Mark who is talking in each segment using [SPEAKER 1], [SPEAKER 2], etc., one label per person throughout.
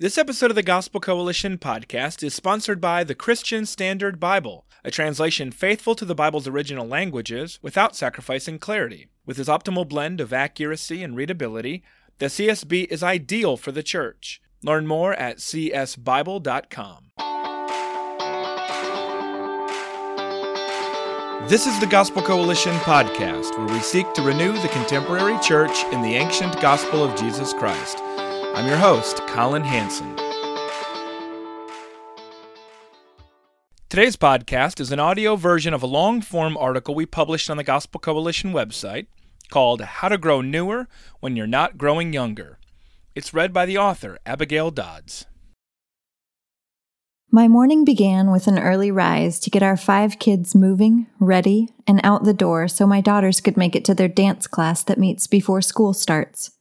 [SPEAKER 1] This episode of the Gospel Coalition podcast is sponsored by the Christian Standard Bible, a translation faithful to the Bible's original languages without sacrificing clarity. With its optimal blend of accuracy and readability, the CSB is ideal for the church. Learn more at csbible.com. This is the Gospel Coalition podcast, where we seek to renew the contemporary church in the ancient gospel of Jesus Christ. I'm your host, Collin Hansen. Today's podcast is an audio version of a long form article we published on the Gospel Coalition website called How to Grow Newer When You're Not Growing Younger. It's read by the author, Abigail Dodds.
[SPEAKER 2] My morning began with an early rise to get our five kids moving, ready, and out the door so my daughters could make it to their dance class that meets before school starts.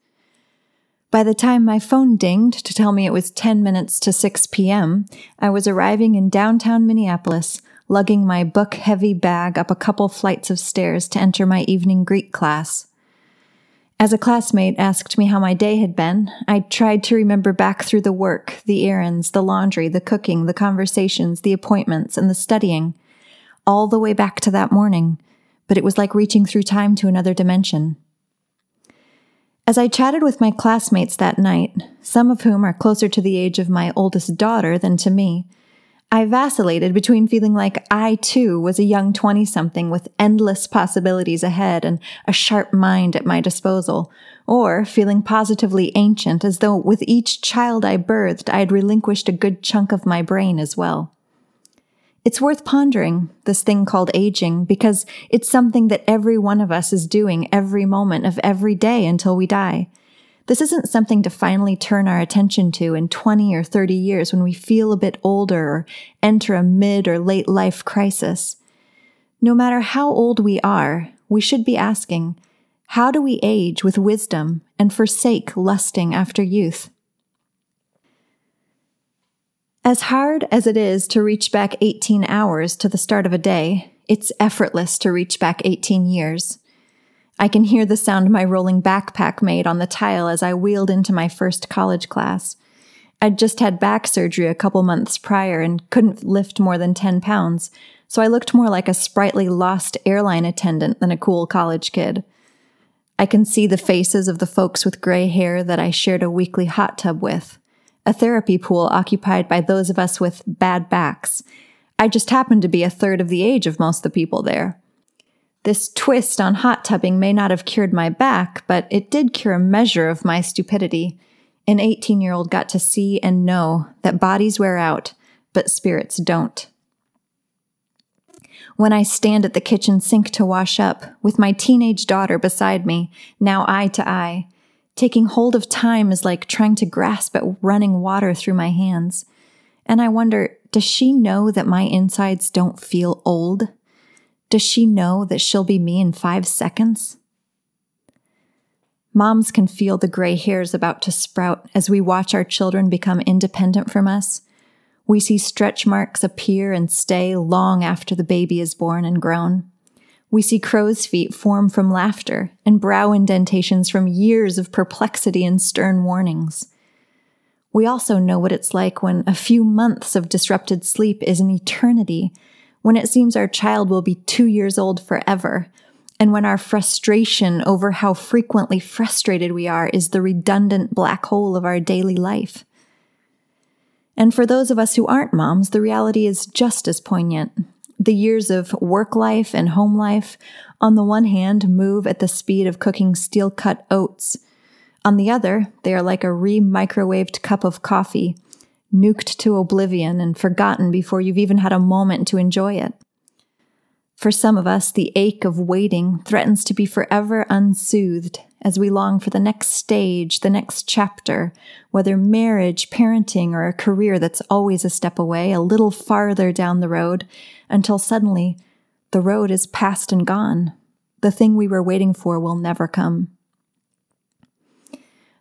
[SPEAKER 2] By the time my phone dinged to tell me it was 10 minutes to 6 p.m., I was arriving in downtown Minneapolis, lugging my book heavy bag up a couple flights of stairs to enter my evening Greek class. As a classmate asked me how my day had been, I tried to remember back through the work, the errands, the laundry, the cooking, the conversations, the appointments, and the studying, all the way back to that morning, but it was like reaching through time to another dimension. As I chatted with my classmates that night, some of whom are closer to the age of my oldest daughter than to me, I vacillated between feeling like I too was a young 20 something with endless possibilities ahead and a sharp mind at my disposal, or feeling positively ancient as though with each child I birthed I had relinquished a good chunk of my brain as well. It's worth pondering, this thing called aging, because it's something that every one of us is doing every moment of every day until we die. This isn't something to finally turn our attention to in 20 or 30 years when we feel a bit older or enter a mid or late life crisis. No matter how old we are, we should be asking, how do we age with wisdom and forsake lusting after youth? As hard as it is to reach back 18 hours to the start of a day, it's effortless to reach back 18 years. I can hear the sound my rolling backpack made on the tile as I wheeled into my first college class. I'd just had back surgery a couple months prior and couldn't lift more than 10 pounds, so I looked more like a sprightly lost airline attendant than a cool college kid. I can see the faces of the folks with gray hair that I shared a weekly hot tub with a therapy pool occupied by those of us with bad backs. I just happened to be a third of the age of most of the people there. This twist on hot tubbing may not have cured my back, but it did cure a measure of my stupidity. An 18 year old got to see and know that bodies wear out, but spirits don't. When I stand at the kitchen sink to wash up, with my teenage daughter beside me, now eye to eye, Taking hold of time is like trying to grasp at running water through my hands. And I wonder, does she know that my insides don't feel old? Does she know that she'll be me in five seconds? Moms can feel the gray hairs about to sprout as we watch our children become independent from us. We see stretch marks appear and stay long after the baby is born and grown. We see crow's feet form from laughter and brow indentations from years of perplexity and stern warnings. We also know what it's like when a few months of disrupted sleep is an eternity, when it seems our child will be two years old forever, and when our frustration over how frequently frustrated we are is the redundant black hole of our daily life. And for those of us who aren't moms, the reality is just as poignant the years of work life and home life, on the one hand, move at the speed of cooking steel cut oats. On the other, they are like a re microwaved cup of coffee, nuked to oblivion and forgotten before you've even had a moment to enjoy it. For some of us, the ache of waiting threatens to be forever unsoothed as we long for the next stage, the next chapter, whether marriage, parenting, or a career that's always a step away, a little farther down the road, until suddenly the road is past and gone. The thing we were waiting for will never come.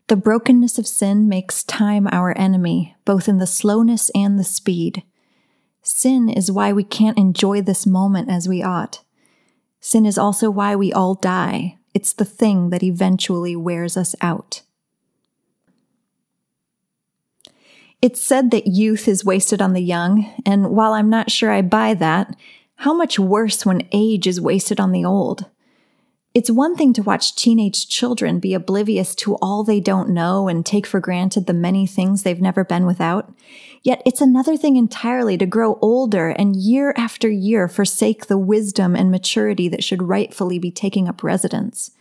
[SPEAKER 2] The brokenness of sin makes time our enemy, both in the slowness and the speed. Sin is why we can't enjoy this moment as we ought. Sin is also why we all die. It's the thing that eventually wears us out. It's said that youth is wasted on the young, and while I'm not sure I buy that, how much worse when age is wasted on the old? It's one thing to watch teenage children be oblivious to all they don't know and take for granted the many things they've never been without. Yet it's another thing entirely to grow older and year after year forsake the wisdom and maturity that should rightfully be taking up residence.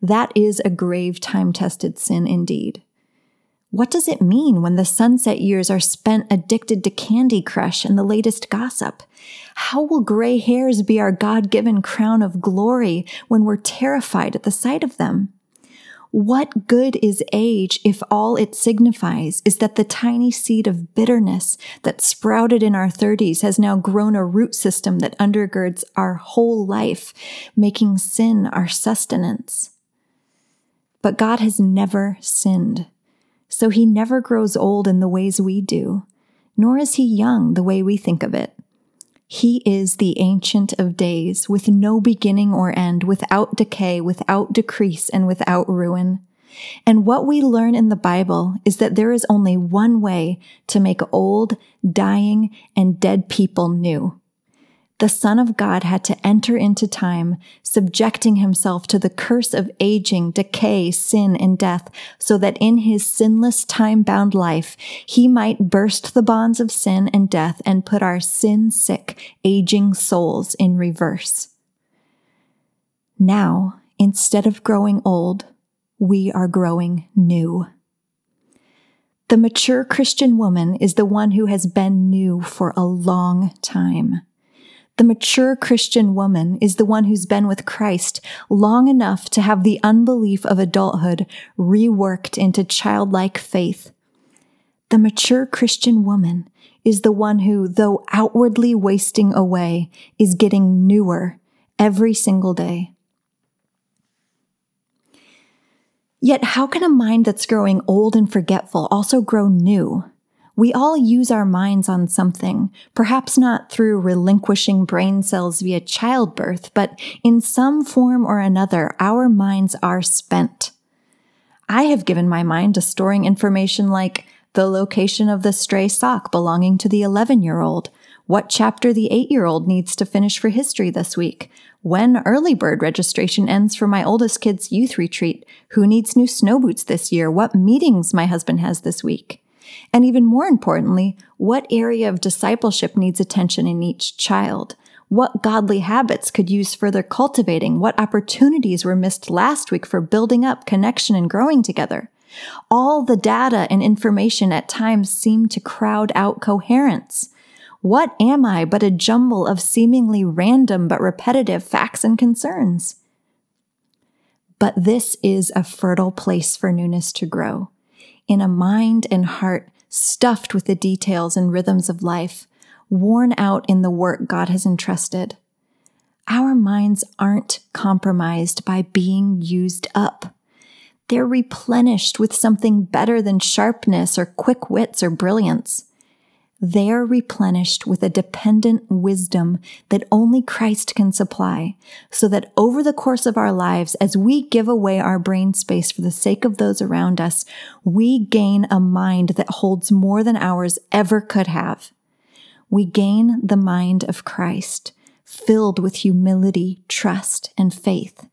[SPEAKER 2] That is a grave time tested sin indeed. What does it mean when the sunset years are spent addicted to Candy Crush and the latest gossip? How will gray hairs be our God given crown of glory when we're terrified at the sight of them? What good is age if all it signifies is that the tiny seed of bitterness that sprouted in our 30s has now grown a root system that undergirds our whole life, making sin our sustenance? But God has never sinned so he never grows old in the ways we do, nor is he young the way we think of it. He is the Ancient of Days, with no beginning or end, without decay, without decrease, and without ruin. And what we learn in the Bible is that there is only one way to make old, dying, and dead people new the Son of God had to enter into time, subjecting himself to the curse of aging, decay, sin, and death, so that in his sinless, time bound life, he might burst the bonds of sin and death and put our sin sick, aging souls in reverse. Now, instead of growing old, we are growing new. The mature Christian woman is the one who has been new for a long time. The mature Christian woman is the one who's been with Christ long enough to have the unbelief of adulthood reworked into childlike faith. The mature Christian woman is the one who, though outwardly wasting away, is getting newer every single day. Yet, how can a mind that's growing old and forgetful also grow new? We all use our minds on something, perhaps not through relinquishing brain cells via childbirth, but in some form or another, our minds are spent. I have given my mind to storing information like the location of the stray sock belonging to the 11 year old, what chapter the 8 year old needs to finish for history this week, when early bird registration ends for my oldest kid's youth retreat, who needs new snow boots this year, what meetings my husband has this week. And even more importantly, what area of discipleship needs attention in each child? What godly habits could use further cultivating? What opportunities were missed last week for building up connection and growing together? All the data and information at times seem to crowd out coherence. What am I but a jumble of seemingly random but repetitive facts and concerns? But this is a fertile place for newness to grow in a mind and heart stuffed with the details and rhythms of life, worn out in the work God has entrusted. Our minds aren't compromised by being used up. They're replenished with something better than sharpness or quick wits or brilliance they are replenished with a dependent wisdom that only Christ can supply, so that over the course of our lives, as we give away our brain space for the sake of those around us, we gain a mind that holds more than ours ever could have. We gain the mind of Christ, filled with humility, trust, and faith.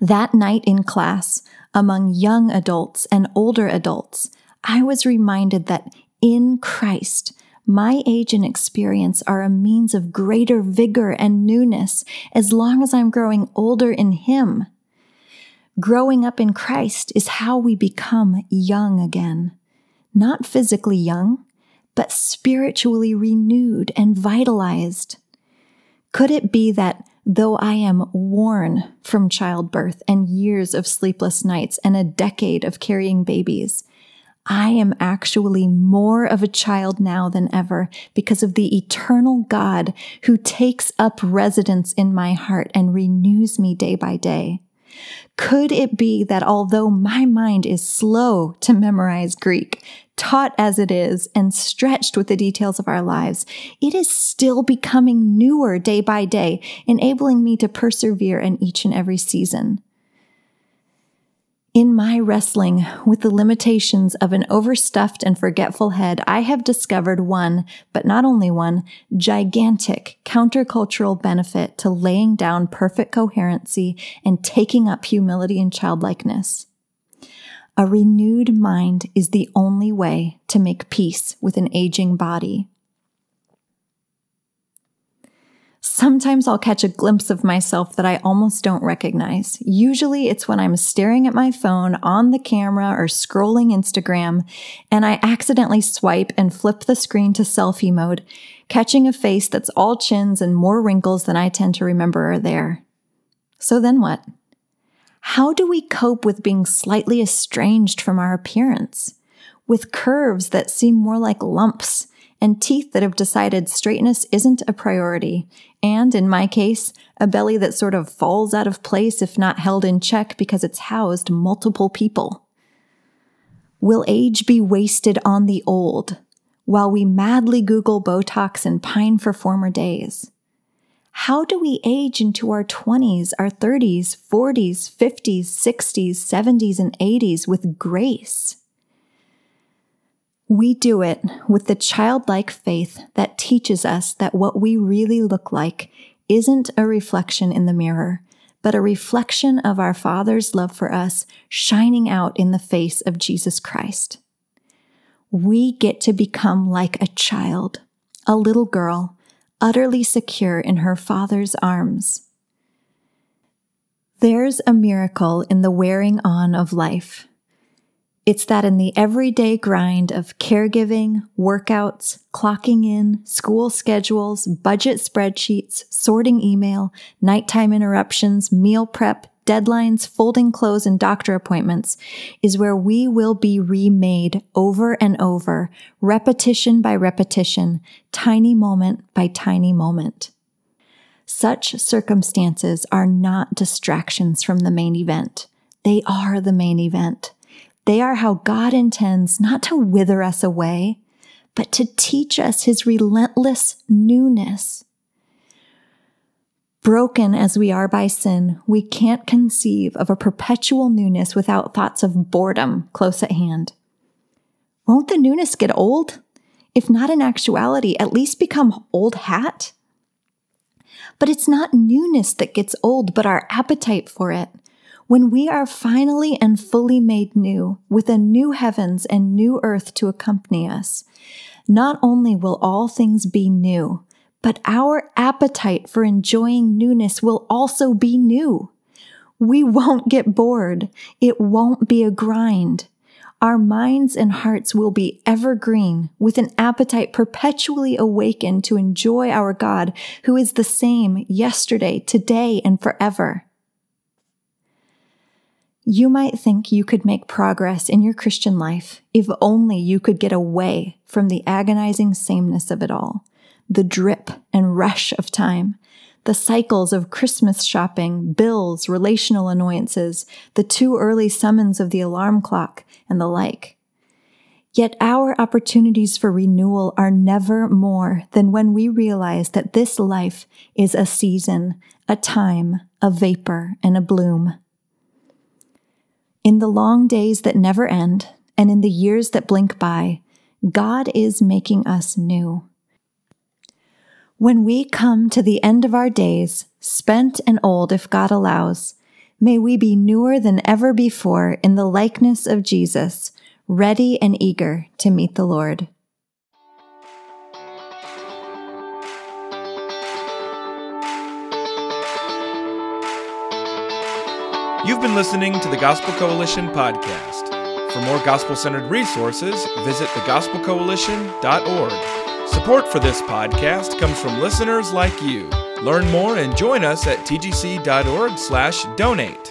[SPEAKER 2] That night in class, among young adults and older adults, I was reminded that in Christ, my age and experience are a means of greater vigor and newness as long as I'm growing older in Him. Growing up in Christ is how we become young again. Not physically young, but spiritually renewed and vitalized. Could it be that though I am worn from childbirth and years of sleepless nights and a decade of carrying babies, I am actually more of a child now than ever because of the eternal God who takes up residence in my heart and renews me day by day. Could it be that although my mind is slow to memorize Greek, taught as it is and stretched with the details of our lives, it is still becoming newer day by day, enabling me to persevere in each and every season? In my wrestling with the limitations of an overstuffed and forgetful head, I have discovered one, but not only one, gigantic countercultural benefit to laying down perfect coherency and taking up humility and childlikeness. A renewed mind is the only way to make peace with an aging body. Sometimes I'll catch a glimpse of myself that I almost don't recognize. Usually it's when I'm staring at my phone on the camera or scrolling Instagram and I accidentally swipe and flip the screen to selfie mode, catching a face that's all chins and more wrinkles than I tend to remember are there. So then what? How do we cope with being slightly estranged from our appearance? With curves that seem more like lumps and teeth that have decided straightness isn't a priority, and in my case, a belly that sort of falls out of place if not held in check because it's housed multiple people. Will age be wasted on the old while we madly Google Botox and pine for former days? How do we age into our 20s, our 30s, 40s, 50s, 60s, 70s, and 80s with grace? We do it with the childlike faith that teaches us that what we really look like isn't a reflection in the mirror, but a reflection of our Father's love for us shining out in the face of Jesus Christ. We get to become like a child, a little girl, utterly secure in her Father's arms. There's a miracle in the wearing on of life. It's that in the everyday grind of caregiving, workouts, clocking in, school schedules, budget spreadsheets, sorting email, nighttime interruptions, meal prep, deadlines, folding clothes, and doctor appointments is where we will be remade over and over, repetition by repetition, tiny moment by tiny moment. Such circumstances are not distractions from the main event. They are the main event. They are how God intends not to wither us away, but to teach us his relentless newness. Broken as we are by sin, we can't conceive of a perpetual newness without thoughts of boredom close at hand. Won't the newness get old? If not in actuality, at least become old hat? But it's not newness that gets old, but our appetite for it. When we are finally and fully made new, with a new heavens and new earth to accompany us, not only will all things be new, but our appetite for enjoying newness will also be new. We won't get bored. It won't be a grind. Our minds and hearts will be evergreen with an appetite perpetually awakened to enjoy our God who is the same yesterday, today, and forever. You might think you could make progress in your Christian life if only you could get away from the agonizing sameness of it all, the drip and rush of time, the cycles of Christmas shopping, bills, relational annoyances, the too early summons of the alarm clock, and the like. Yet our opportunities for renewal are never more than when we realize that this life is a season, a time, a vapor, and a bloom. In the long days that never end, and in the years that blink by, God is making us new. When we come to the end of our days, spent and old if God allows, may we be newer than ever before in the likeness of Jesus, ready and eager to meet the Lord.
[SPEAKER 1] You've been listening to the Gospel Coalition podcast. For more gospel centered resources, visit thegospelcoalition.org. Support for this podcast comes from listeners like you. Learn more and join us at tgc.org/donate.